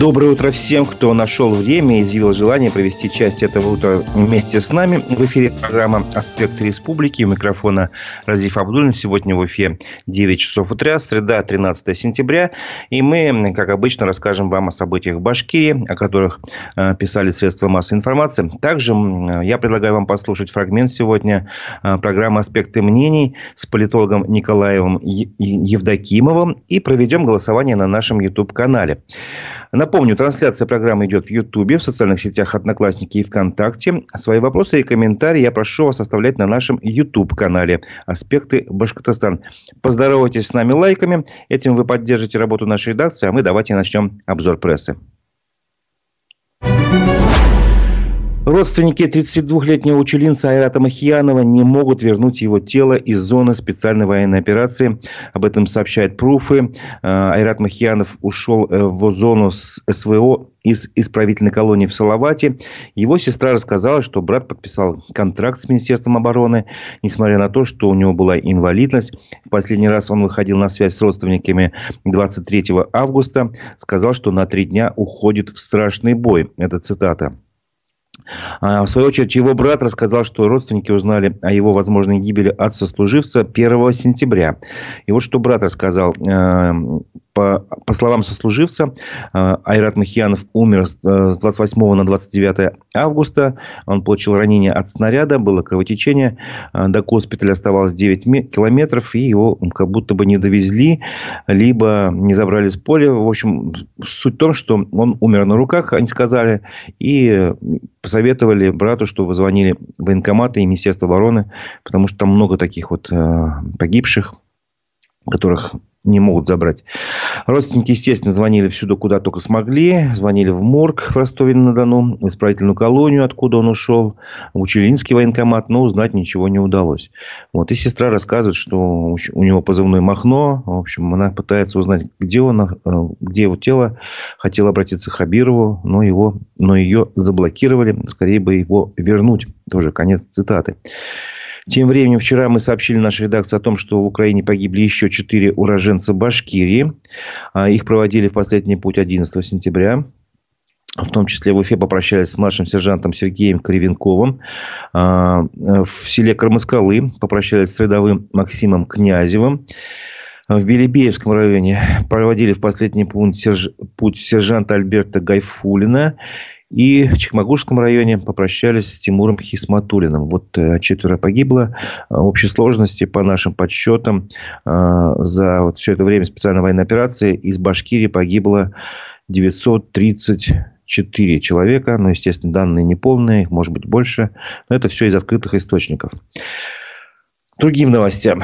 Доброе утро всем, кто нашел время и изъявил желание провести часть этого утра вместе с нами. В эфире программа «Аспекты республики». У микрофона Разиф Абдулин. Сегодня в эфире 9 часов утра, среда, 13 сентября. И мы, как обычно, расскажем вам о событиях в Башкирии, о которых э, писали средства массовой информации. Также я предлагаю вам послушать фрагмент сегодня э, программы «Аспекты мнений» с политологом Николаевым Евдокимовым и проведем голосование на нашем YouTube-канале. Напомню, трансляция программы идет в Ютубе, в социальных сетях Одноклассники и ВКонтакте. Свои вопросы и комментарии я прошу вас оставлять на нашем YouTube-канале «Аспекты Башкортостан». Поздоровайтесь с нами лайками. Этим вы поддержите работу нашей редакции, а мы давайте начнем обзор прессы. Родственники 32-летнего учелинца Айрата Махьянова не могут вернуть его тело из зоны специальной военной операции. Об этом сообщают пруфы. Э, Айрат Махьянов ушел э, в зону СВО из исправительной колонии в Салавате. Его сестра рассказала, что брат подписал контракт с Министерством обороны, несмотря на то, что у него была инвалидность. В последний раз он выходил на связь с родственниками 23 августа. Сказал, что на три дня уходит в страшный бой. Это цитата. А, в свою очередь, его брат рассказал, что родственники узнали о его возможной гибели от сослуживца 1 сентября. И вот что брат рассказал. Э, по, по словам сослуживца, э, Айрат Махьянов умер с 28 э, на 29 августа. Он получил ранение от снаряда, было кровотечение. До госпиталя оставалось 9 километров, и его как будто бы не довезли, либо не забрали с поля. В общем, суть в том, что он умер на руках, они сказали, и посоветовали брату, чтобы звонили в военкоматы и Министерство обороны, потому что там много таких вот э, погибших, которых не могут забрать. Родственники, естественно, звонили всюду, куда только смогли. Звонили в морг в Ростове-на-Дону, в исправительную колонию, откуда он ушел, в Учелинский военкомат, но узнать ничего не удалось. Вот. И сестра рассказывает, что у него позывной Махно. В общем, она пытается узнать, где он, э, где его тело. Хотела обратиться к Хабирову, но, его, но ее заблокировали. Скорее бы его вернуть. Тоже конец цитаты. Тем временем вчера мы сообщили нашей редакции о том, что в Украине погибли еще четыре уроженца Башкирии. А, их проводили в последний путь 11 сентября. В том числе в Уфе попрощались с младшим сержантом Сергеем Кривенковым. А, в селе Кармаскалы попрощались с рядовым Максимом Князевым. В Белебеевском районе проводили в последний путь, серж... путь сержанта Альберта Гайфулина и в Чекмагурском районе попрощались с Тимуром Хисматулиным. Вот э, четверо погибло. В общей сложности, по нашим подсчетам, э, за вот все это время специальной военной операции из Башкирии погибло 934 человека. Ну, естественно, данные неполные, их может быть больше. Но это все из открытых источников другим новостям.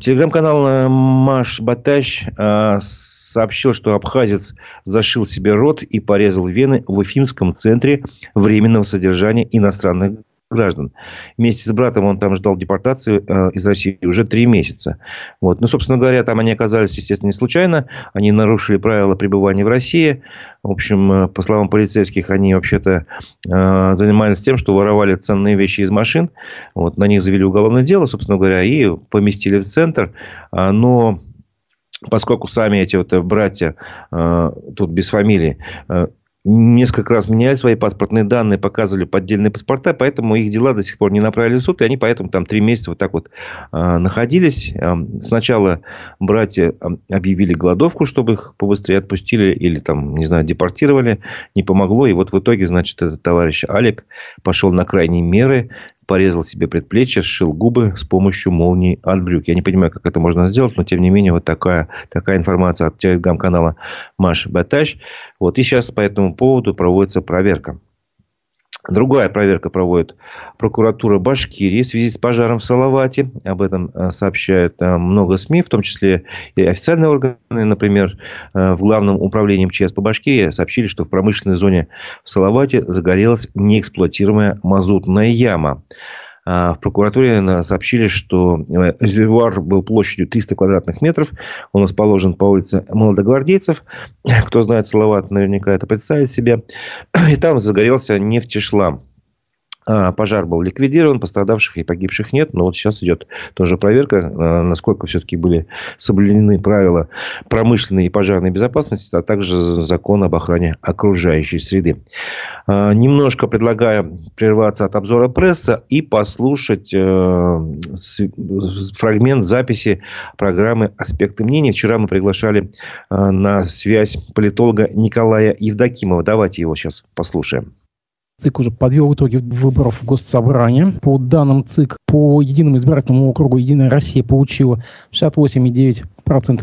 Телеграм-канал э, Маш Батащ э, сообщил, что абхазец зашил себе рот и порезал вены в Уфимском центре временного содержания иностранных граждан. Вместе с братом он там ждал депортации э, из России уже три месяца. Вот. Ну, собственно говоря, там они оказались, естественно, не случайно. Они нарушили правила пребывания в России. В общем, э, по словам полицейских, они вообще-то э, занимались тем, что воровали ценные вещи из машин. Вот. На них завели уголовное дело, собственно говоря, и поместили в центр. А, но поскольку сами эти вот братья, тут без фамилии, несколько раз меняли свои паспортные данные, показывали поддельные паспорта, поэтому их дела до сих пор не направили в суд, и они поэтому там три месяца вот так вот э, находились. Сначала братья объявили голодовку, чтобы их побыстрее отпустили или там, не знаю, депортировали, не помогло, и вот в итоге, значит, этот товарищ Алик пошел на крайние меры, порезал себе предплечье, сшил губы с помощью молнии от брюк. Я не понимаю, как это можно сделать, но тем не менее вот такая, такая информация от телеграм-канала Маш Батач. Вот и сейчас по этому поводу проводится проверка. Другая проверка проводит прокуратура Башкирии в связи с пожаром в Салавате. Об этом э, сообщают э, много СМИ, в том числе и официальные органы. Например, э, в Главном управлении МЧС по Башкирии сообщили, что в промышленной зоне в Салавате загорелась неэксплуатируемая мазутная яма. А, в прокуратуре сообщили, что э, резервуар был площадью 300 квадратных метров. Он расположен по улице Молодогвардейцев. Кто знает Салават, наверняка это представит себе. И там загорелся нефтешлам. А, пожар был ликвидирован, пострадавших и погибших нет. Но вот сейчас идет тоже проверка, а, насколько все-таки были соблюдены правила промышленной и пожарной безопасности, а также закон об охране окружающей среды. А, немножко предлагаю прерваться от обзора пресса и послушать э, фрагмент записи программы «Аспекты мнений». Вчера мы приглашали на связь политолога Николая Евдокимова. Давайте его сейчас послушаем. ЦИК уже подвел итоги выборов в Госсобрание. По данным ЦИК, по единому избирательному округу «Единая Россия» получила 68,9%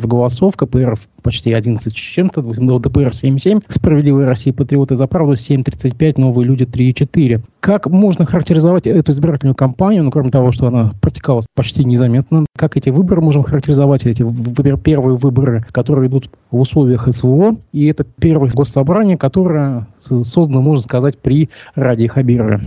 голосов, КПРФ почти 11 с чем-то, ЛДПР 7,7, Справедливая Россия, Патриоты за правду 7,35, Новые люди 3,4. Как можно характеризовать эту избирательную кампанию, ну, кроме того, что она протекала почти незаметно, как эти выборы можем характеризовать, эти выборы, первые выборы, которые идут в условиях СВО, и это первое госсобрание, которое создано, можно сказать, при Ради Хабирове.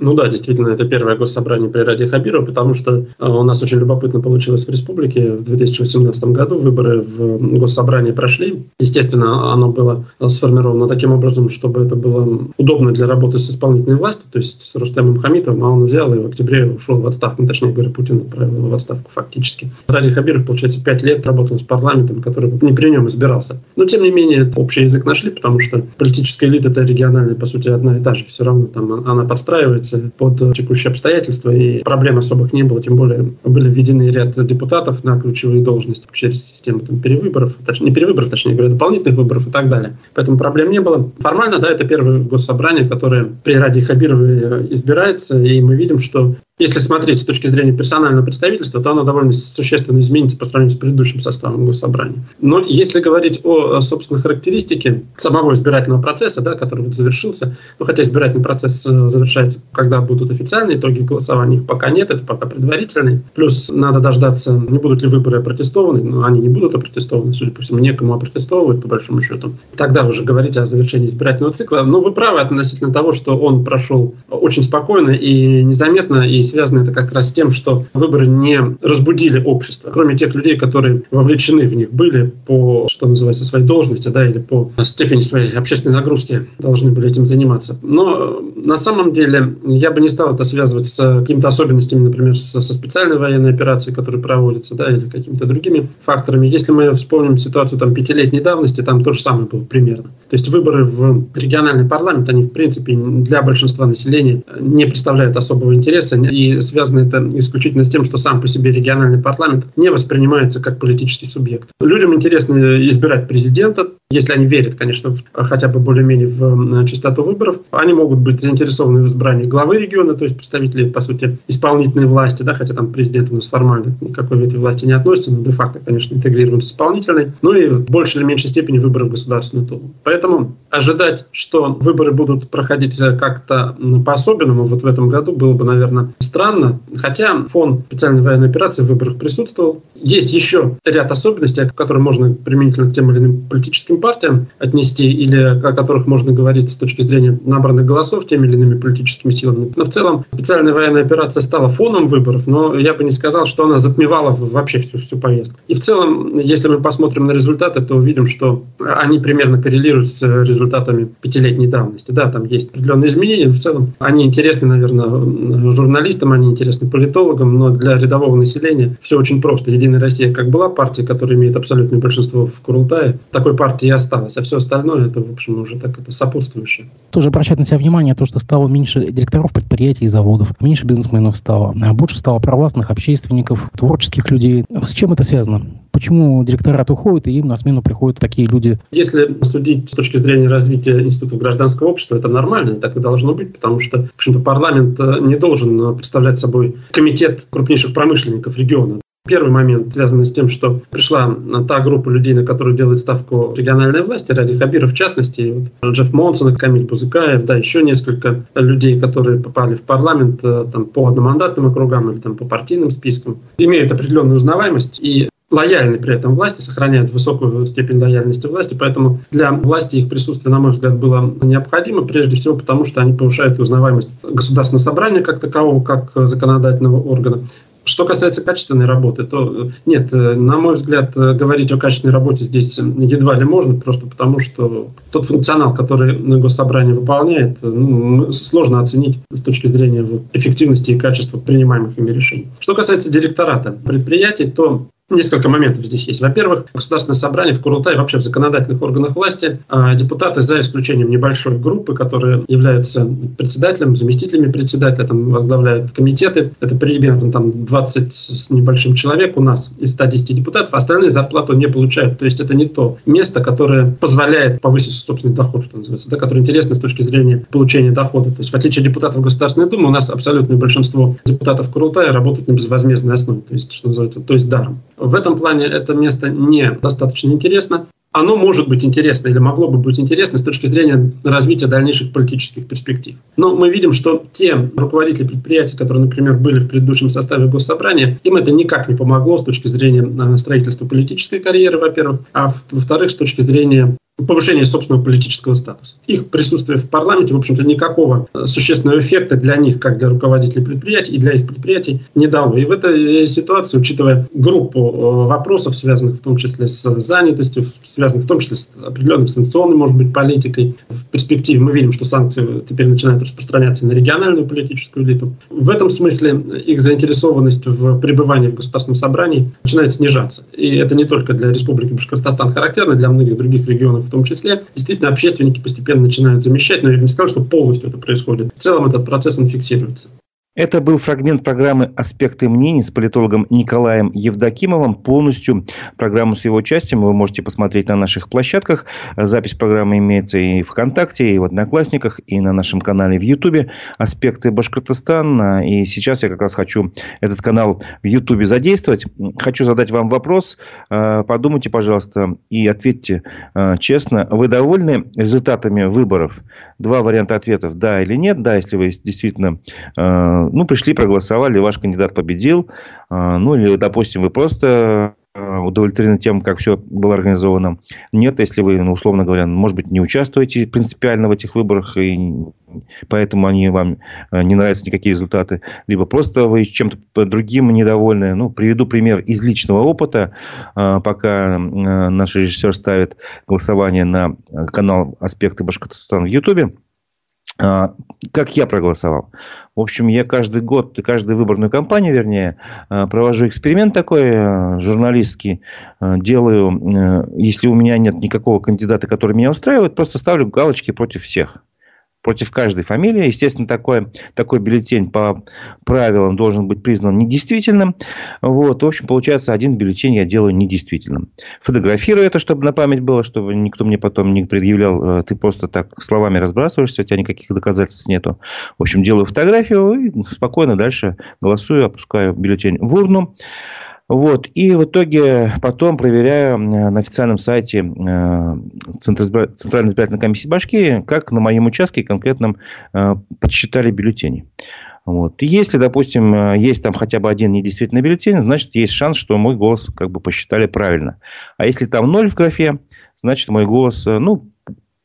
Ну да, действительно, это первое госсобрание при Ради Хабирова, потому что э, у нас очень любопытно получилось в республике. В 2018 году выборы в госсобрании прошли. Естественно, оно было сформировано таким образом, чтобы это было удобно для работы с исполнительной властью, то есть с Рустемом Хамитовым, а он взял и в октябре ушел в отставку, ну, точнее говоря, Путин отправил его в отставку фактически. Ради Хабиров, получается, пять лет работал с парламентом, который не при нем избирался. Но, тем не менее, общий язык нашли, потому что политическая элита это региональная, по сути, одна и та же. Все равно там она подстраивается подстраивается под текущие обстоятельства, и проблем особых не было, тем более были введены ряд депутатов на ключевые должности через систему там, перевыборов, точнее, не перевыборов, точнее говоря, дополнительных выборов и так далее. Поэтому проблем не было. Формально, да, это первое госсобрание, которое при Ради Хабировой избирается, и мы видим, что если смотреть с точки зрения персонального представительства, то оно довольно существенно изменится по сравнению с предыдущим составом госсобрания. Но если говорить о, собственно, характеристике самого избирательного процесса, да, который вот завершился, ну, хотя избирательный процесс э, завершается, когда будут официальные итоги голосования, их пока нет, это пока предварительные. Плюс надо дождаться, не будут ли выборы опротестованы, но они не будут опротестованы, судя по всему, некому опротестовывать, по большому счету. Тогда уже говорить о завершении избирательного цикла. Но вы правы относительно того, что он прошел очень спокойно и незаметно, и связано это как раз с тем, что выборы не разбудили общество, кроме тех людей, которые вовлечены в них были по, что называется, своей должности, да, или по степени своей общественной нагрузки должны были этим заниматься. Но на самом деле я бы не стал это связывать с какими-то особенностями, например, со, со специальной военной операцией, которая проводится, да, или какими-то другими факторами. Если мы вспомним ситуацию там пятилетней давности, там то же самое было примерно. То есть выборы в региональный парламент, они в принципе для большинства населения не представляют особого интереса, и связано это исключительно с тем, что сам по себе региональный парламент не воспринимается как политический субъект. Людям интересно избирать президента, если они верят, конечно, хотя бы более-менее в частоту выборов. Они могут быть заинтересованы в избрании главы региона, то есть представителей, по сути, исполнительной власти, да, хотя там президент у нас формально никакой ветви власти не относится, но де-факто, конечно, интегрирован с исполнительной, ну и в большей или меньшей степени выборы в Государственную Думу. Поэтому ожидать, что выборы будут проходить как-то по-особенному вот в этом году было бы, наверное, странно, хотя фон специальной военной операции в выборах присутствовал. Есть еще ряд особенностей, которые можно применительно к тем или иным политическим партиям отнести, или о которых можно говорить с точки зрения набранных голосов теми или иными политическими силами. Но в целом специальная военная операция стала фоном выборов, но я бы не сказал, что она затмевала вообще всю, всю повестку. И в целом, если мы посмотрим на результаты, то увидим, что они примерно коррелируют с результатами пятилетней давности. Да, там есть определенные изменения, но в целом они интересны, наверное, журналистам, они интересны политологам, но для рядового населения все очень просто. Единая Россия как была партия, которая имеет абсолютное большинство в Курултае, такой партии и осталось, а все остальное это, в общем, уже так это сопутствующее. Тоже обращать на себя внимание то, что стало меньше директоров предприятий и заводов, меньше бизнесменов стало, а больше стало провластных общественников, творческих людей. С чем это связано? Почему директорат уходит, и им на смену приходят такие люди? Если судить с точки зрения развития институтов гражданского общества, это нормально, так и должно быть, потому что, в общем-то, парламент э, не должен э, представлять собой комитет крупнейших промышленников региона. Первый момент связан с тем, что пришла та группа людей, на которую делает ставку региональная власть, Ради Хабиров в частности, вот Джефф Монсон, Камиль Бузыкаев, да, еще несколько людей, которые попали в парламент э, там, по одномандатным округам или там, по партийным спискам, имеют определенную узнаваемость и лояльны при этом власти, сохраняют высокую степень лояльности власти, поэтому для власти их присутствие, на мой взгляд, было необходимо, прежде всего потому, что они повышают узнаваемость государственного собрания как такового, как законодательного органа, Что касается качественной работы, то нет, на мой взгляд, говорить о качественной работе здесь едва ли можно, просто потому что тот функционал, который госсобрание выполняет, ну, сложно оценить с точки зрения вот, эффективности и качества принимаемых ими решений. Что касается директората предприятий, то Несколько моментов здесь есть. Во-первых, Государственное собрание в Курултай, вообще в законодательных органах власти, а, депутаты, за исключением небольшой группы, которые являются председателем, заместителями председателя, там, возглавляют комитеты, это примерно там 20 с небольшим человек у нас из 110 депутатов, а остальные зарплату не получают. То есть это не то место, которое позволяет повысить собственный доход, что называется, да, которое интересно с точки зрения получения дохода. То есть в отличие от депутатов Государственной Думы, у нас абсолютное большинство депутатов Курултая работают на безвозмездной основе, то есть, что называется, то есть даром. В этом плане это место не достаточно интересно. Оно может быть интересно или могло бы быть интересно с точки зрения развития дальнейших политических перспектив. Но мы видим, что те руководители предприятий, которые, например, были в предыдущем составе госсобрания, им это никак не помогло с точки зрения э, строительства политической карьеры, во-первых, а во-вторых, с точки зрения повышение собственного политического статуса. Их присутствие в парламенте, в общем-то, никакого э, существенного эффекта для них, как для руководителей предприятий и для их предприятий, не дало. И в этой ситуации, учитывая группу э, вопросов, связанных в том числе с занятостью, связанных в том числе с определенной санкционной, может быть, политикой, в перспективе мы видим, что санкции теперь начинают распространяться на региональную политическую элиту. В этом смысле их заинтересованность в пребывании в Государственном собрании начинает снижаться. И это не только для Республики Башкортостан характерно, для многих других регионов в том числе, действительно общественники постепенно начинают замещать, но я не сказал, что полностью это происходит. В целом этот процесс он фиксируется. Это был фрагмент программы «Аспекты мнений» с политологом Николаем Евдокимовым. Полностью программу с его участием вы можете посмотреть на наших площадках. Запись программы имеется и в ВКонтакте, и в Одноклассниках, и на нашем канале в Ютубе «Аспекты Башкортостана». И сейчас я как раз хочу этот канал в Ютубе задействовать. Хочу задать вам вопрос. Э, подумайте, пожалуйста, и ответьте э, честно. Вы довольны результатами выборов? Два варианта ответов – да или нет. Да, если вы действительно э, ну, пришли, проголосовали, ваш кандидат победил. А, ну, или, допустим, вы просто а, удовлетворены тем, как все было организовано. Нет, если вы, ну, условно говоря, может быть, не участвуете принципиально в этих выборах, и поэтому они вам а, не нравятся никакие результаты, либо просто вы чем-то другим недовольны. Ну, приведу пример из личного опыта. Пока наш режиссер ставит голосование на канал «Аспекты Башкортостана» в Ютубе, как я проголосовал? В общем, я каждый год, каждую выборную кампанию, вернее, а, провожу эксперимент такой а, журналистский. Делаю, если у меня нет никакого кандидата, который меня устраивает, просто ставлю галочки против всех против каждой фамилии. Естественно, такой, такой бюллетень по правилам должен быть признан недействительным. Вот. В общем, получается, один бюллетень я делаю недействительным. Фотографирую это, чтобы на память было, чтобы никто мне потом не предъявлял, э, ты просто так словами разбрасываешься, у тебя никаких доказательств нету. В общем, делаю фотографию и спокойно дальше голосую, опускаю бюллетень в урну. Вот. И в итоге потом проверяю на официальном сайте э, Центральной избирательной комиссии Башкирии, как на моем участке конкретном э, подсчитали бюллетени. Вот. И если, допустим, э, есть там хотя бы один недействительный бюллетень, значит, есть шанс, что мой голос как бы посчитали правильно. А если там ноль в графе, значит, мой голос, ну,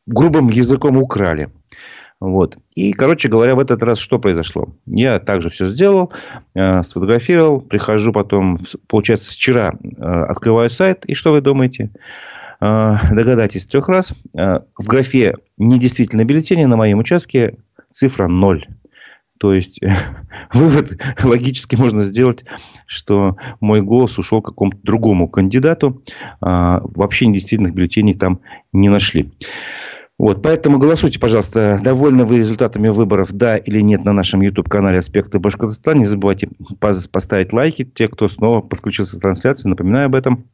грубым языком украли. Вот. И, короче говоря, в этот раз что произошло? Я также все сделал, э, сфотографировал, прихожу потом, получается, вчера э, открываю сайт, и что вы думаете? Э, догадайтесь, трех раз. Э, в графе недействительно бюллетени на моем участке цифра 0. То есть, вывод логически можно сделать, что мой голос ушел к какому-то другому кандидату. А, вообще недействительных бюллетеней там не нашли. Вот, поэтому голосуйте, пожалуйста, довольны вы результатами выборов, да или нет, на нашем YouTube-канале «Аспекты Башкортостана». Не забывайте поставить лайки, те, кто снова подключился к трансляции, напоминаю об этом.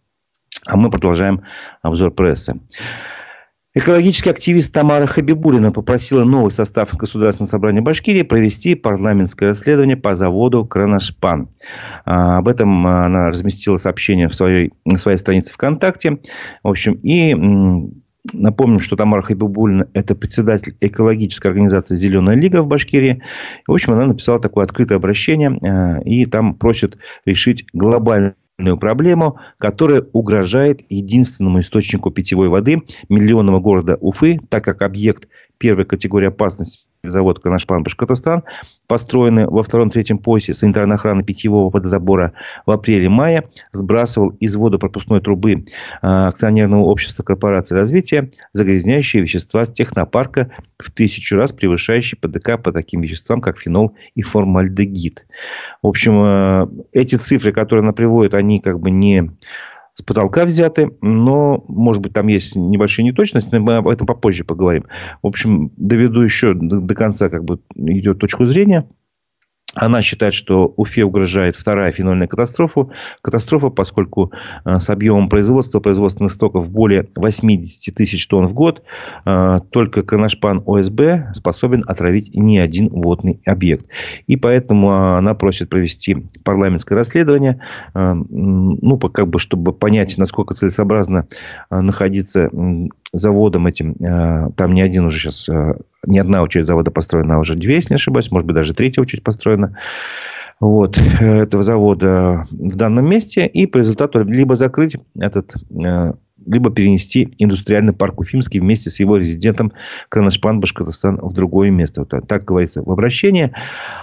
А мы продолжаем обзор прессы. Экологический активист Тамара Хабибулина попросила новый состав Государственного собрания Башкирии провести парламентское расследование по заводу Кроношпан. А, об этом она разместила сообщение в своей, на своей странице ВКонтакте. В общем, и Напомним, что Тамара Хабибулина – это председатель экологической организации «Зеленая лига» в Башкирии. В общем, она написала такое открытое обращение, э, и там просит решить глобальную проблему, которая угрожает единственному источнику питьевой воды миллионного города Уфы, так как объект первой категории опасности завод Канашпан Башкортостан, построенный во втором-третьем поясе санитарной охраны питьевого водозабора в апреле-мае, сбрасывал из водопропускной трубы э, акционерного общества корпорации развития загрязняющие вещества с технопарка в тысячу раз превышающие ПДК по таким веществам, как фенол и формальдегид. В общем, э, эти цифры, которые она приводит, они как бы не с потолка взяты, но, может быть, там есть небольшие неточности, но мы об этом попозже поговорим. В общем, доведу еще до, до конца, как бы идет точку зрения. Она считает, что Уфе угрожает вторая фенольная катастрофа. Катастрофа, поскольку э, с объемом производства производственных стоков более 80 тысяч тонн в год, э, только Кронашпан ОСБ способен отравить не один водный объект. И поэтому она просит провести парламентское расследование, э, ну, как бы, чтобы понять, насколько целесообразно находиться заводом этим, там не один уже сейчас, не одна очередь завода построена, а уже две, если не ошибаюсь, может быть, даже третья очередь построена вот, этого завода в данном месте. И по результату либо закрыть этот либо перенести индустриальный парк Уфимский вместе с его резидентом Кронашпан Башкортостан в другое место. Вот так говорится в обращении.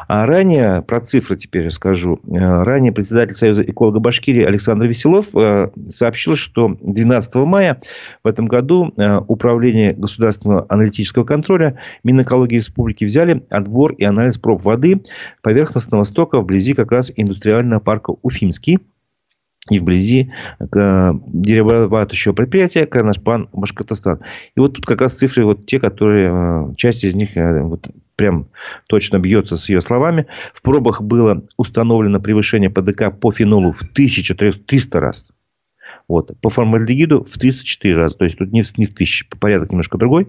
А ранее, про цифры теперь расскажу. Э, ранее председатель Союза эколога Башкирии Александр Веселов э, сообщил, что 12 мая в этом году э, Управление государственного аналитического контроля Минэкологии Республики взяли отбор и анализ проб воды поверхностного стока вблизи как раз индустриального парка Уфимский и вблизи деревообрабатывающего предприятия Карнашпан Башкортостан. И вот тут как раз цифры вот те, которые, э, часть из них э, вот прям точно бьется с ее словами. В пробах было установлено превышение ПДК по фенолу в 1300 раз. Вот. По формальдегиду в 34 раза. То есть, тут не в, не в тысячи, порядок немножко другой.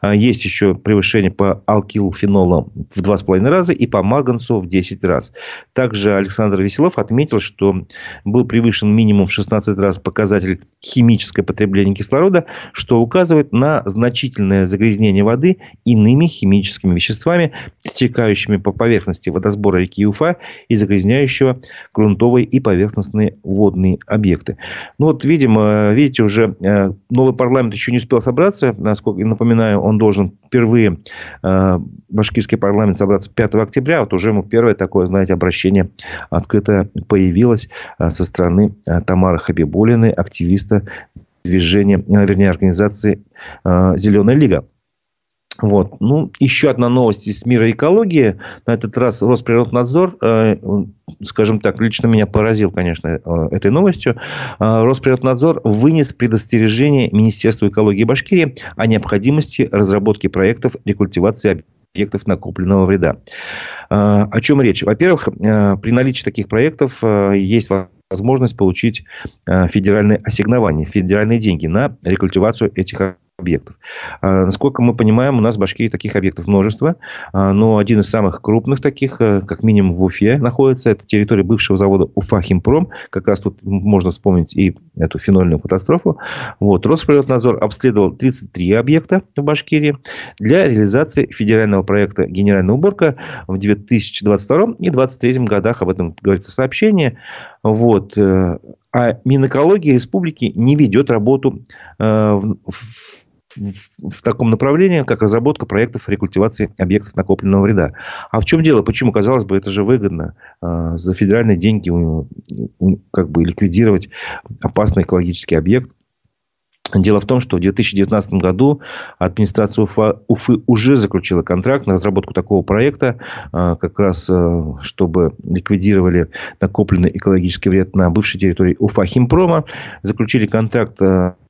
А, есть еще превышение по алкилфенолу в 2,5 раза и по марганцу в 10 раз. Также Александр Веселов отметил, что был превышен минимум в 16 раз показатель химическое потребление кислорода, что указывает на значительное загрязнение воды иными химическими веществами, стекающими по поверхности водосбора реки Уфа и загрязняющего грунтовые и поверхностные водные объекты. Ну, вот, видимо, видите, уже э, новый парламент еще не успел собраться. Насколько напоминаю, он должен впервые, э, башкирский парламент, собраться 5 октября. Вот уже ему первое такое, знаете, обращение открыто появилось э, со стороны Тамары Хабибулиной, активиста движения, вернее, организации «Зеленая лига». Вот. Ну, еще одна новость из мира экологии. На этот раз Росприроднадзор, э, скажем так, лично меня поразил, конечно, э, этой новостью. Э, Росприроднадзор вынес предостережение Министерству экологии Башкирии о необходимости разработки проектов рекультивации объектов накопленного вреда. О чем речь? Во-первых, при наличии таких проектов есть возможность получить федеральные ассигнования, федеральные деньги на рекультивацию этих объектов. А, насколько мы понимаем, у нас в Башкирии таких объектов множество, а, но один из самых крупных таких, э, как минимум в Уфе находится, это территория бывшего завода Уфа Химпром, как раз тут можно вспомнить и эту фенольную катастрофу. Вот. Росприроднадзор обследовал 33 объекта в Башкирии для реализации федерального проекта «Генеральная уборка» в 2022 и 2023 годах, об этом говорится в сообщении. Вот. Э, а Минэкология республики не ведет работу э, в, в, в таком направлении, как разработка проектов рекультивации объектов накопленного вреда. А в чем дело? Почему? Казалось бы, это же выгодно э, за федеральные деньги у, у, как бы ликвидировать опасный экологический объект. Дело в том, что в 2019 году администрация Уфа, Уфы уже заключила контракт на разработку такого проекта, а, как раз э, чтобы ликвидировали накопленный экологический вред на бывшей территории Уфа Химпрома. Заключили контракт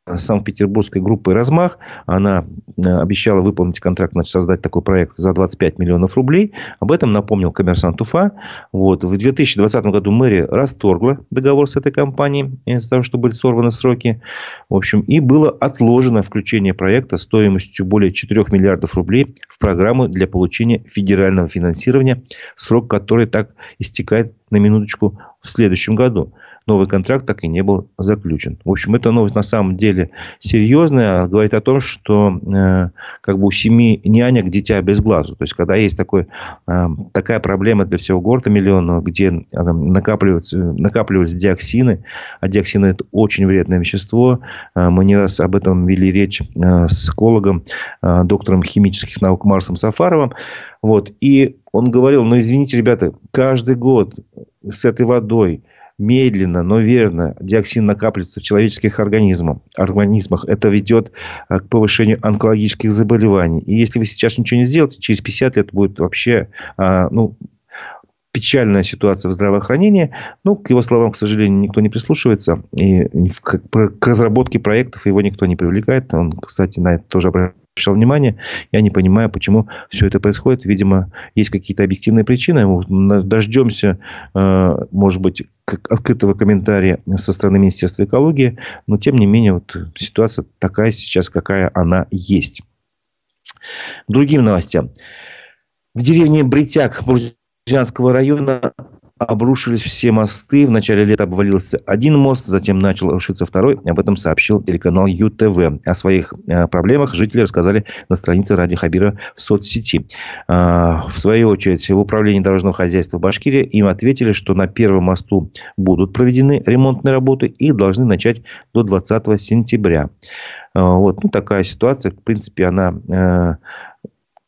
Санкт-Петербургской группой «Размах». Она э, обещала выполнить контракт, значит, создать такой проект за 25 миллионов рублей. Об этом напомнил коммерсант Уфа. Вот. В 2020 году мэрия расторгла договор с этой компанией из-за того, что были сорваны сроки. В общем, и было отложено включение проекта стоимостью более 4 миллиардов рублей в программу для получения федерального финансирования, срок которой так истекает на минуточку в следующем году новый контракт так и не был заключен. В общем, эта новость на самом деле серьезная. Говорит о том, что э, как бы у семи нянек дитя без глазу. То есть, когда есть такой, э, такая проблема для всего города миллиона, где э, накапливаются, накапливаются диоксины, а диоксины это очень вредное вещество. Э, мы не раз об этом вели речь э, с экологом, э, доктором химических наук Марсом Сафаровым. Вот. И он говорил, ну, извините, ребята, каждый год с этой водой медленно, но верно диоксин накапливается в человеческих организмах. организмах. Это ведет э, к повышению онкологических заболеваний. И если вы сейчас ничего не сделаете, через 50 лет будет вообще а, ну, печальная ситуация в здравоохранении. Ну, к его словам, к сожалению, никто не прислушивается. И к разработке проектов его никто не привлекает. Он, кстати, на это тоже обращал внимание. Я не понимаю, почему все это происходит. Видимо, есть какие-то объективные причины. Дождемся, э, может быть, открытого комментария со стороны Министерства экологии. Но, тем не менее, вот ситуация такая сейчас, какая она есть. Другим новостям. В деревне Бритяк Бурзянского района обрушились все мосты. В начале лета обвалился один мост, затем начал рушиться второй. Об этом сообщил телеканал ЮТВ. О своих э, проблемах жители рассказали на странице Ради Хабира в соцсети. Э, в свою очередь, в управлении дорожного хозяйства Башкирии им ответили, что на первом мосту будут проведены ремонтные работы и должны начать до 20 сентября. Э, вот, ну, такая ситуация, в принципе, она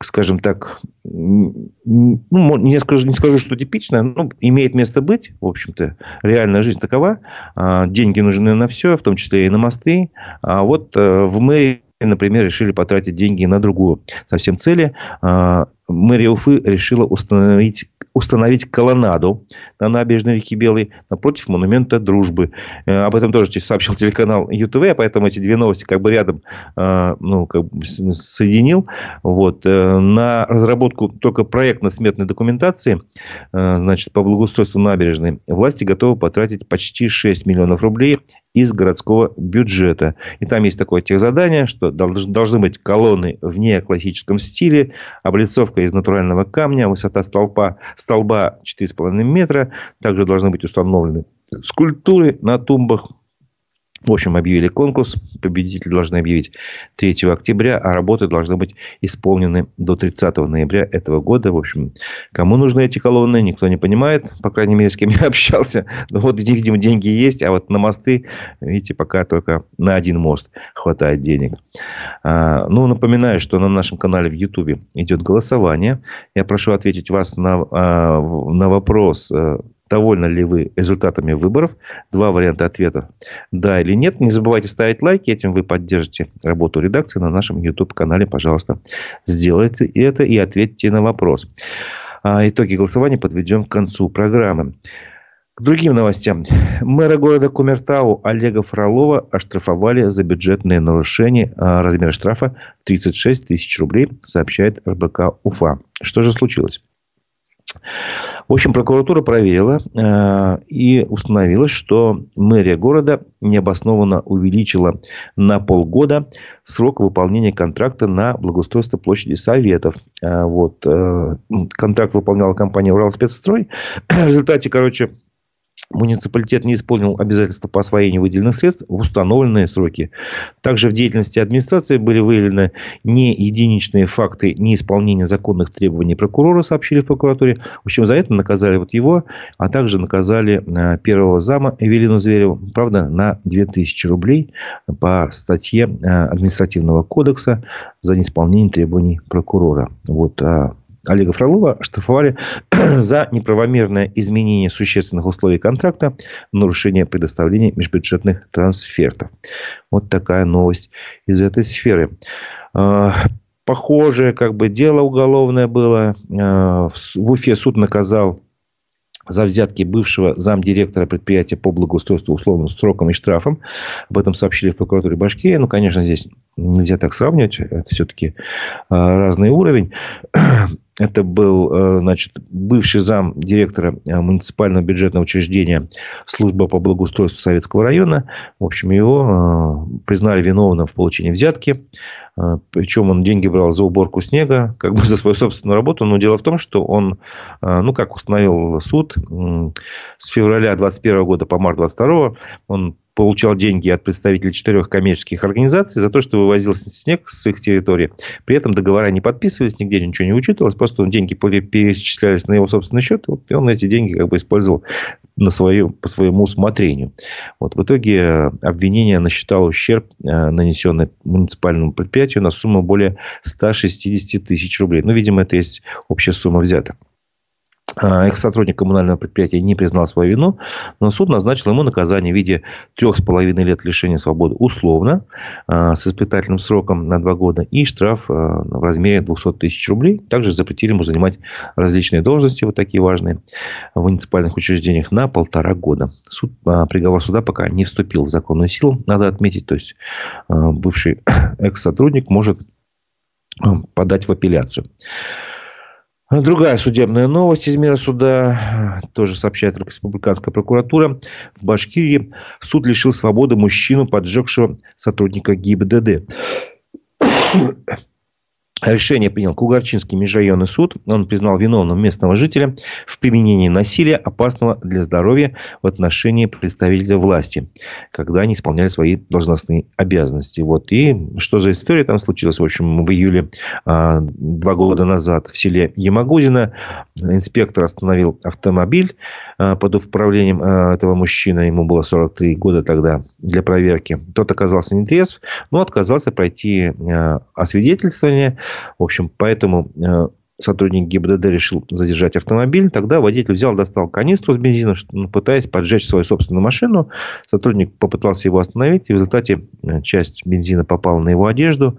скажем так, ну, не скажу, не скажу, что типичная, но имеет место быть, в общем-то. Реальная жизнь такова. А, деньги нужны на все, в том числе и на мосты. А вот э, в мэрии например, решили потратить деньги на другую совсем цели. А, мэрия Уфы решила установить установить колоннаду на набережной реки Белой напротив монумента дружбы. Э, об этом тоже сообщил телеканал ЮТВ, поэтому эти две новости как бы рядом э, ну, как бы соединил. Вот. Э, на разработку только проектно-сметной документации значит, по благоустройству набережной власти готовы потратить почти 6 миллионов рублей из городского бюджета. И там есть такое техзадание, что должны быть колонны в неоклассическом стиле, облицовка из натурального камня, высота столпа, столба 4,5 метра. Также должны быть установлены скульптуры на тумбах в общем, объявили конкурс. Победитель должны объявить 3 октября, а работы должны быть исполнены до 30 ноября этого года. В общем, кому нужны эти колонны, никто не понимает. По крайней мере, с кем я общался. Но вот, видимо, деньги есть, а вот на мосты, видите, пока только на один мост хватает денег. А, ну, напоминаю, что на нашем канале в Ютубе идет голосование. Я прошу ответить вас на, а, на вопрос э, довольны ли вы результатами выборов. Два варианта ответа. Да или нет. Не забывайте ставить лайки. Этим вы поддержите работу редакции на нашем YouTube-канале. Пожалуйста, сделайте это и ответьте на вопрос. А итоги голосования подведем к концу программы. К другим новостям. Мэра города Кумертау Олега Фролова оштрафовали за бюджетные нарушения. А размер штрафа 36 тысяч рублей, сообщает РБК Уфа. Что же случилось? В общем, прокуратура проверила э, и установила, что мэрия города необоснованно увеличила на полгода срок выполнения контракта на благоустройство площади Советов. Э, вот, э, контракт выполняла компания «Уралспецстрой». В результате, короче, муниципалитет не исполнил обязательства по освоению выделенных средств в установленные сроки. Также в деятельности администрации были выявлены не единичные факты неисполнения законных требований прокурора, сообщили в прокуратуре. В общем, за это наказали вот его, а также наказали э, первого зама Эвелину Звереву, правда, на 2000 рублей по статье э, административного кодекса за неисполнение требований прокурора. Вот, а Олега Фролова штрафовали за неправомерное изменение существенных условий контракта, нарушение предоставления межбюджетных трансфертов. Вот такая новость из этой сферы. А, похожее как бы дело уголовное было. А, в Уфе суд наказал за взятки бывшего замдиректора предприятия по благоустройству условным сроком и штрафом. Об этом сообщили в прокуратуре Башкирии. Ну, конечно, здесь нельзя так сравнивать. Это все-таки а, разный уровень. это был, значит, бывший зам директора муниципального бюджетного учреждения служба по благоустройству Советского района. В общем, его признали виновным в получении взятки. Причем он деньги брал за уборку снега, как бы за свою собственную работу. Но дело в том, что он, ну, как установил суд, с февраля 2021 года по март 2022 он получал деньги от представителей четырех коммерческих организаций за то, что вывозил снег с их территории. При этом договора не подписывались, нигде ничего не учитывалось. Просто деньги перечислялись на его собственный счет. И он эти деньги как бы использовал на свое, по своему усмотрению. Вот. В итоге э, обвинение насчитало ущерб, э, нанесенный муниципальному предприятию, на сумму более 160 тысяч рублей. Ну, видимо, это есть общая сумма взяток. А, экс-сотрудник коммунального предприятия не признал свою вину, но суд назначил ему наказание в виде трех с половиной лет лишения свободы условно, а, с испытательным сроком на два года, и штраф а, в размере 200 тысяч рублей. Также запретили ему занимать различные должности, вот такие важные, в муниципальных учреждениях на полтора года. Суд, приговор суда пока не вступил в законную силу, надо отметить, то есть бывший экс-сотрудник может подать в апелляцию. Другая судебная новость из мира суда, тоже сообщает республиканская прокуратура. В Башкирии суд лишил свободы мужчину, поджегшего сотрудника ГИБДД. Решение принял Кугарчинский межрайонный суд. Он признал виновным местного жителя в применении насилия, опасного для здоровья в отношении представителя власти, когда они исполняли свои должностные обязанности. Вот. И что за история там случилась? В общем, в июле а, два года назад в селе Ямагузино инспектор остановил автомобиль а, под управлением а, этого мужчины. Ему было 43 года тогда для проверки. Тот оказался не трезв, но отказался пройти освидетельствование в общем, поэтому э, сотрудник ГИБДД решил задержать автомобиль. Тогда водитель взял, достал канистру с бензином, ну, пытаясь поджечь свою собственную машину. Сотрудник попытался его остановить. И в результате э, часть бензина попала на его одежду.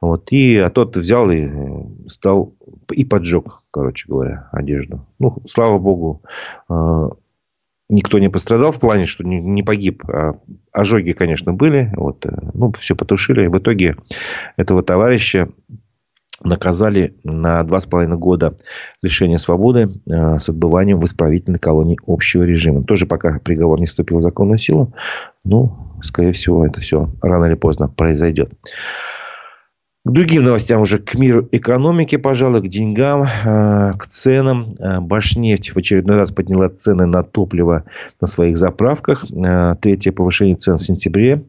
Вот, и, а тот взял и э, стал и поджег, короче говоря, одежду. Ну, слава богу, никто не пострадал в плане, что не, погиб. А ожоги, конечно, были. Вот, ну, все потушили. В итоге этого товарища наказали на два с половиной года лишения свободы э, с отбыванием в исправительной колонии общего режима. Тоже пока приговор не вступил в законную силу. Ну, скорее всего, это все рано или поздно произойдет. К другим новостям уже, к миру экономики, пожалуй, к деньгам, э, к ценам. Э, Башнефть в очередной раз подняла цены на топливо на своих заправках. Э, третье повышение цен в сентябре.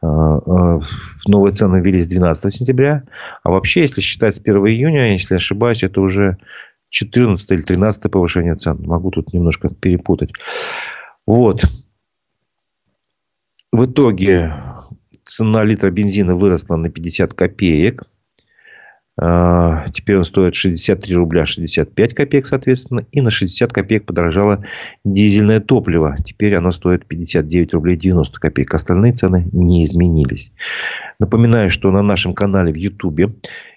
Новые цены ввелись 12 сентября. А вообще, если считать с 1 июня, если ошибаюсь, это уже 14 или 13 повышение цен. Могу тут немножко перепутать. Вот. В итоге цена литра бензина выросла на 50 копеек. А, теперь он стоит 63 рубля 65 копеек, соответственно. И на 60 копеек подорожало дизельное топливо. Теперь оно стоит 59 рублей 90 копеек. Остальные цены не изменились. Напоминаю, что на нашем канале в Ютубе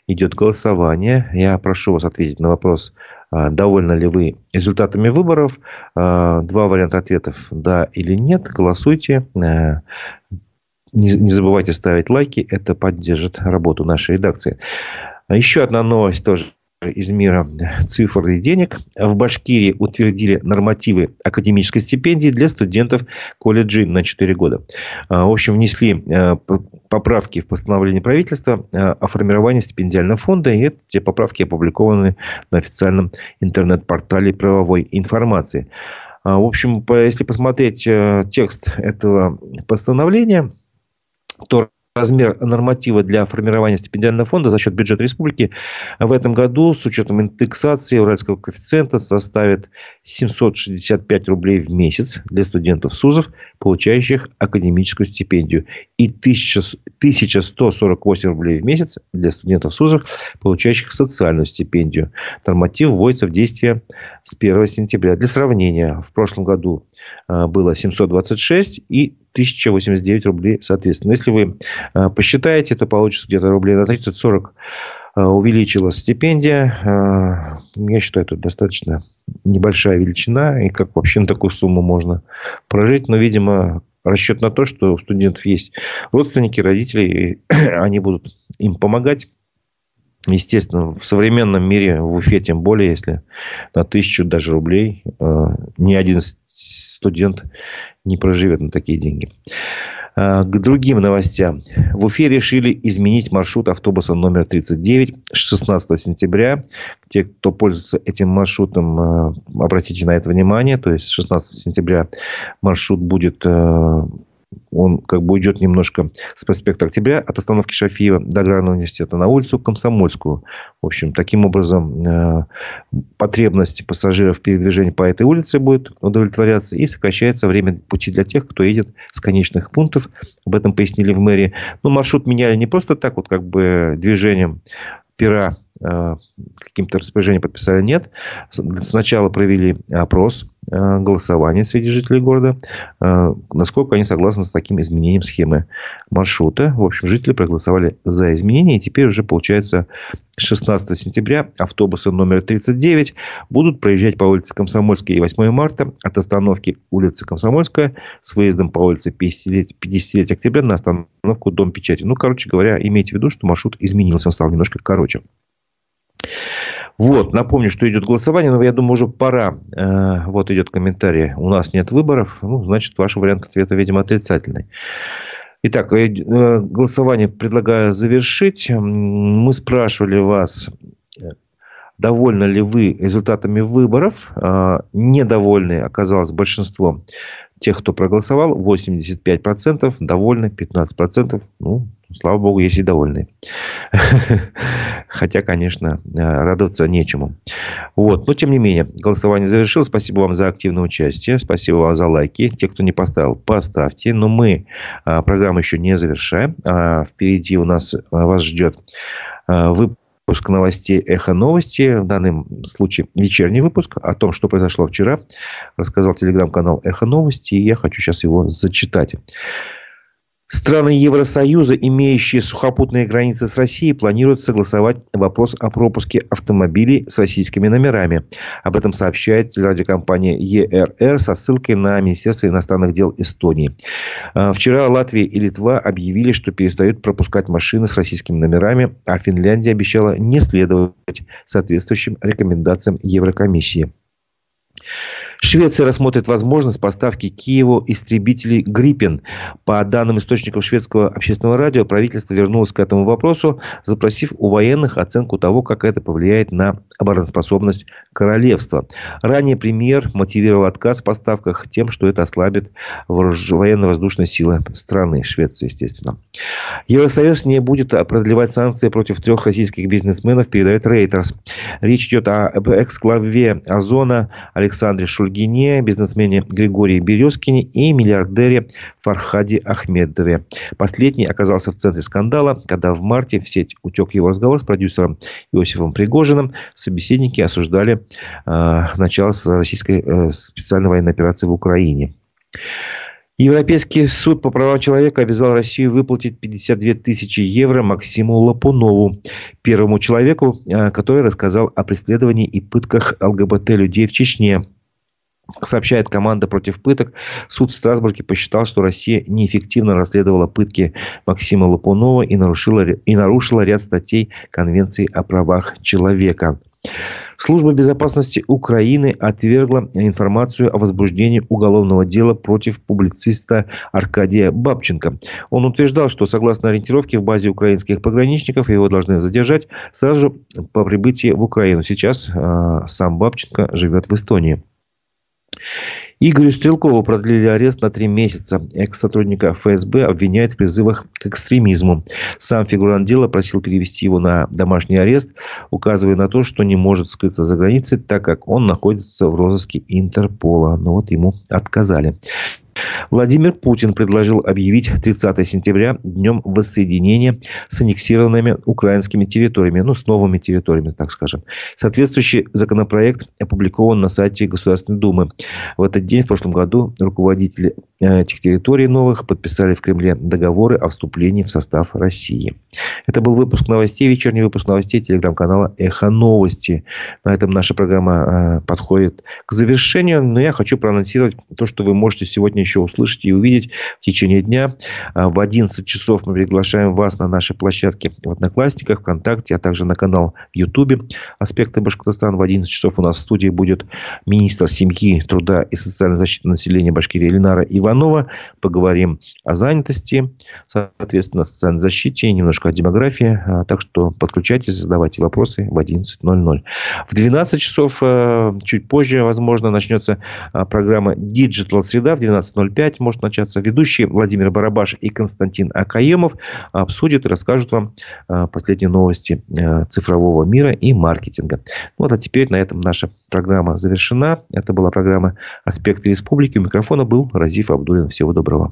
идет голосование. Я прошу вас ответить на вопрос, а, довольны ли вы результатами выборов. А, два варианта ответов «да» или «нет». Голосуйте. Не, забывайте ставить лайки, это поддержит работу нашей редакции. Еще одна новость тоже из мира цифр и денег. В Башкирии утвердили нормативы академической стипендии для студентов колледжей на 4 года. А, в общем, внесли э, поправки в постановление правительства э, о формировании стипендиального фонда. И эти поправки опубликованы на официальном интернет-портале правовой информации. А, в общем, если посмотреть э, текст этого постановления, то размер норматива для формирования стипендиального фонда за счет бюджета республики в этом году с учетом индексации уральского коэффициента составит 765 рублей в месяц для студентов СУЗов, получающих академическую стипендию, и 1148 рублей в месяц для студентов СУЗов, получающих социальную стипендию. Норматив вводится в действие с 1 сентября. Для сравнения, в прошлом году а, было 726 и 1089 рублей соответственно. Если вы э, посчитаете, то получится где-то рублей на 30-40 э, увеличилась стипендия. Э, я считаю, это достаточно небольшая величина. И как вообще на такую сумму можно прожить. Но, видимо, расчет на то, что у студентов есть родственники, родители, и они будут им помогать Естественно, в современном мире, в Уфе тем более, если на тысячу даже рублей э, ни один студент не проживет на такие деньги. Э, к другим новостям. В Уфе решили изменить маршрут автобуса номер 39 с 16 сентября. Те, кто пользуется этим маршрутом, э, обратите на это внимание. То есть, с 16 сентября маршрут будет он как бы уйдет немножко с проспекта Октября от остановки Шафиева до Аграрного университета на улицу Комсомольскую. В общем, таким образом э, потребность пассажиров в передвижении по этой улице будет удовлетворяться и сокращается время пути для тех, кто едет с конечных пунктов. Об этом пояснили в мэрии. Но маршрут меняли не просто так вот как бы движением пера Э, каким-то распоряжением подписали, нет. Сначала провели опрос, голосование среди жителей города, э, насколько они согласны с таким изменением схемы маршрута. В общем, жители проголосовали за изменение. И теперь уже получается 16 сентября автобусы номер 39 будут проезжать по улице Комсомольской и 8 марта от остановки улицы Комсомольская с выездом по улице 50 50 октября на остановку Дом печати. Ну, короче говоря, имейте в виду, что маршрут изменился, он стал немножко короче. Вот, напомню, что идет голосование, но я думаю, уже пора. Э, вот идет комментарий. У нас нет выборов. Ну, значит, ваш вариант ответа, видимо, отрицательный. Итак, э, э, голосование предлагаю завершить. Мы спрашивали вас, довольны ли вы результатами выборов. Недовольны оказалось большинство тех, кто проголосовал. 85% довольны, 15%, ну, слава богу, есть и довольные. Хотя, конечно, э, радоваться нечему. Вот. Но, тем не менее, голосование завершилось. Спасибо вам за активное участие. Спасибо вам за лайки. Те, кто не поставил, поставьте. Но мы а, программу еще не завершаем. А, впереди у нас а, вас ждет выпуск выпуск новостей «Эхо новости». В данном случае вечерний выпуск о том, что произошло вчера. Рассказал телеграм-канал «Эхо новости». И я хочу сейчас его зачитать. Страны Евросоюза, имеющие сухопутные границы с Россией, планируют согласовать вопрос о пропуске автомобилей с российскими номерами. Об этом сообщает радиокомпания ЕРР со ссылкой на Министерство иностранных дел Эстонии. А, вчера Латвия и Литва объявили, что перестают пропускать машины с российскими номерами, а Финляндия обещала не следовать соответствующим рекомендациям Еврокомиссии. Швеция рассмотрит возможность поставки Киеву истребителей «Гриппен». По данным источников шведского общественного радио, правительство вернулось к этому вопросу, запросив у военных оценку того, как это повлияет на обороноспособность королевства. Ранее премьер мотивировал отказ в поставках тем, что это ослабит военно-воздушные силы страны, Швеции, естественно. Евросоюз не будет продлевать санкции против трех российских бизнесменов, передает Рейтерс. Речь идет о экс-главе Озона Александре Шульгине Шульгине, бизнесмене Григории Березкине и миллиардере Фархаде Ахмедове. Последний оказался в центре скандала, когда в марте в сеть утек его разговор с продюсером Иосифом Пригожиным. Собеседники осуждали э, начало российской э, специальной военной операции в Украине. Европейский суд по правам человека обязал Россию выплатить 52 тысячи евро Максиму Лапунову, первому человеку, э, который рассказал о преследовании и пытках ЛГБТ-людей в Чечне. Сообщает команда против пыток. Суд в Страсбурге посчитал, что Россия неэффективно расследовала пытки Максима Лапунова и нарушила, и нарушила ряд статей Конвенции о правах человека. Служба безопасности Украины отвергла информацию о возбуждении уголовного дела против публициста Аркадия Бабченко. Он утверждал, что согласно ориентировке в базе украинских пограничников его должны задержать сразу по прибытии в Украину. Сейчас э, сам Бабченко живет в Эстонии. Игорю Стрелкову продлили арест на три месяца. Экс-сотрудника ФСБ обвиняет в призывах к экстремизму. Сам фигурант дела просил перевести его на домашний арест, указывая на то, что не может скрыться за границей, так как он находится в розыске Интерпола. Но вот ему отказали. Владимир Путин предложил объявить 30 сентября днем воссоединения с аннексированными украинскими территориями, ну, с новыми территориями, так скажем. Соответствующий законопроект опубликован на сайте Государственной Думы. В этот день, в прошлом году, руководители э, этих территорий новых подписали в Кремле договоры о вступлении в состав России. Это был выпуск новостей, вечерний выпуск новостей телеграм-канала «Эхо новости». На этом наша программа э, подходит к завершению, но я хочу проанонсировать то, что вы можете сегодня еще услышать и увидеть в течение дня. А, в 11 часов мы приглашаем вас на наши площадки в Одноклассниках, ВКонтакте, а также на канал в Ютубе «Аспекты Башкортостана». В 11 часов у нас в студии будет министр семьи, труда и социальной защиты населения Башкирии Ленара Иванова. Поговорим о занятости, соответственно, о социальной защите, немножко о демографии. А, так что подключайтесь, задавайте вопросы в 11.00. В 12 часов, э, чуть позже, возможно, начнется а, программа Digital Среда. В 12.05 может начаться. Ведущие Владимир Барабаш и Константин Акаемов обсудят и расскажут вам а, последние новости э, цифрового мира и маркетинга. Вот, а теперь на этом наша программа завершена. Это была программа «Аспекты республики». У микрофона был Разиф Абдулин. Всего доброго.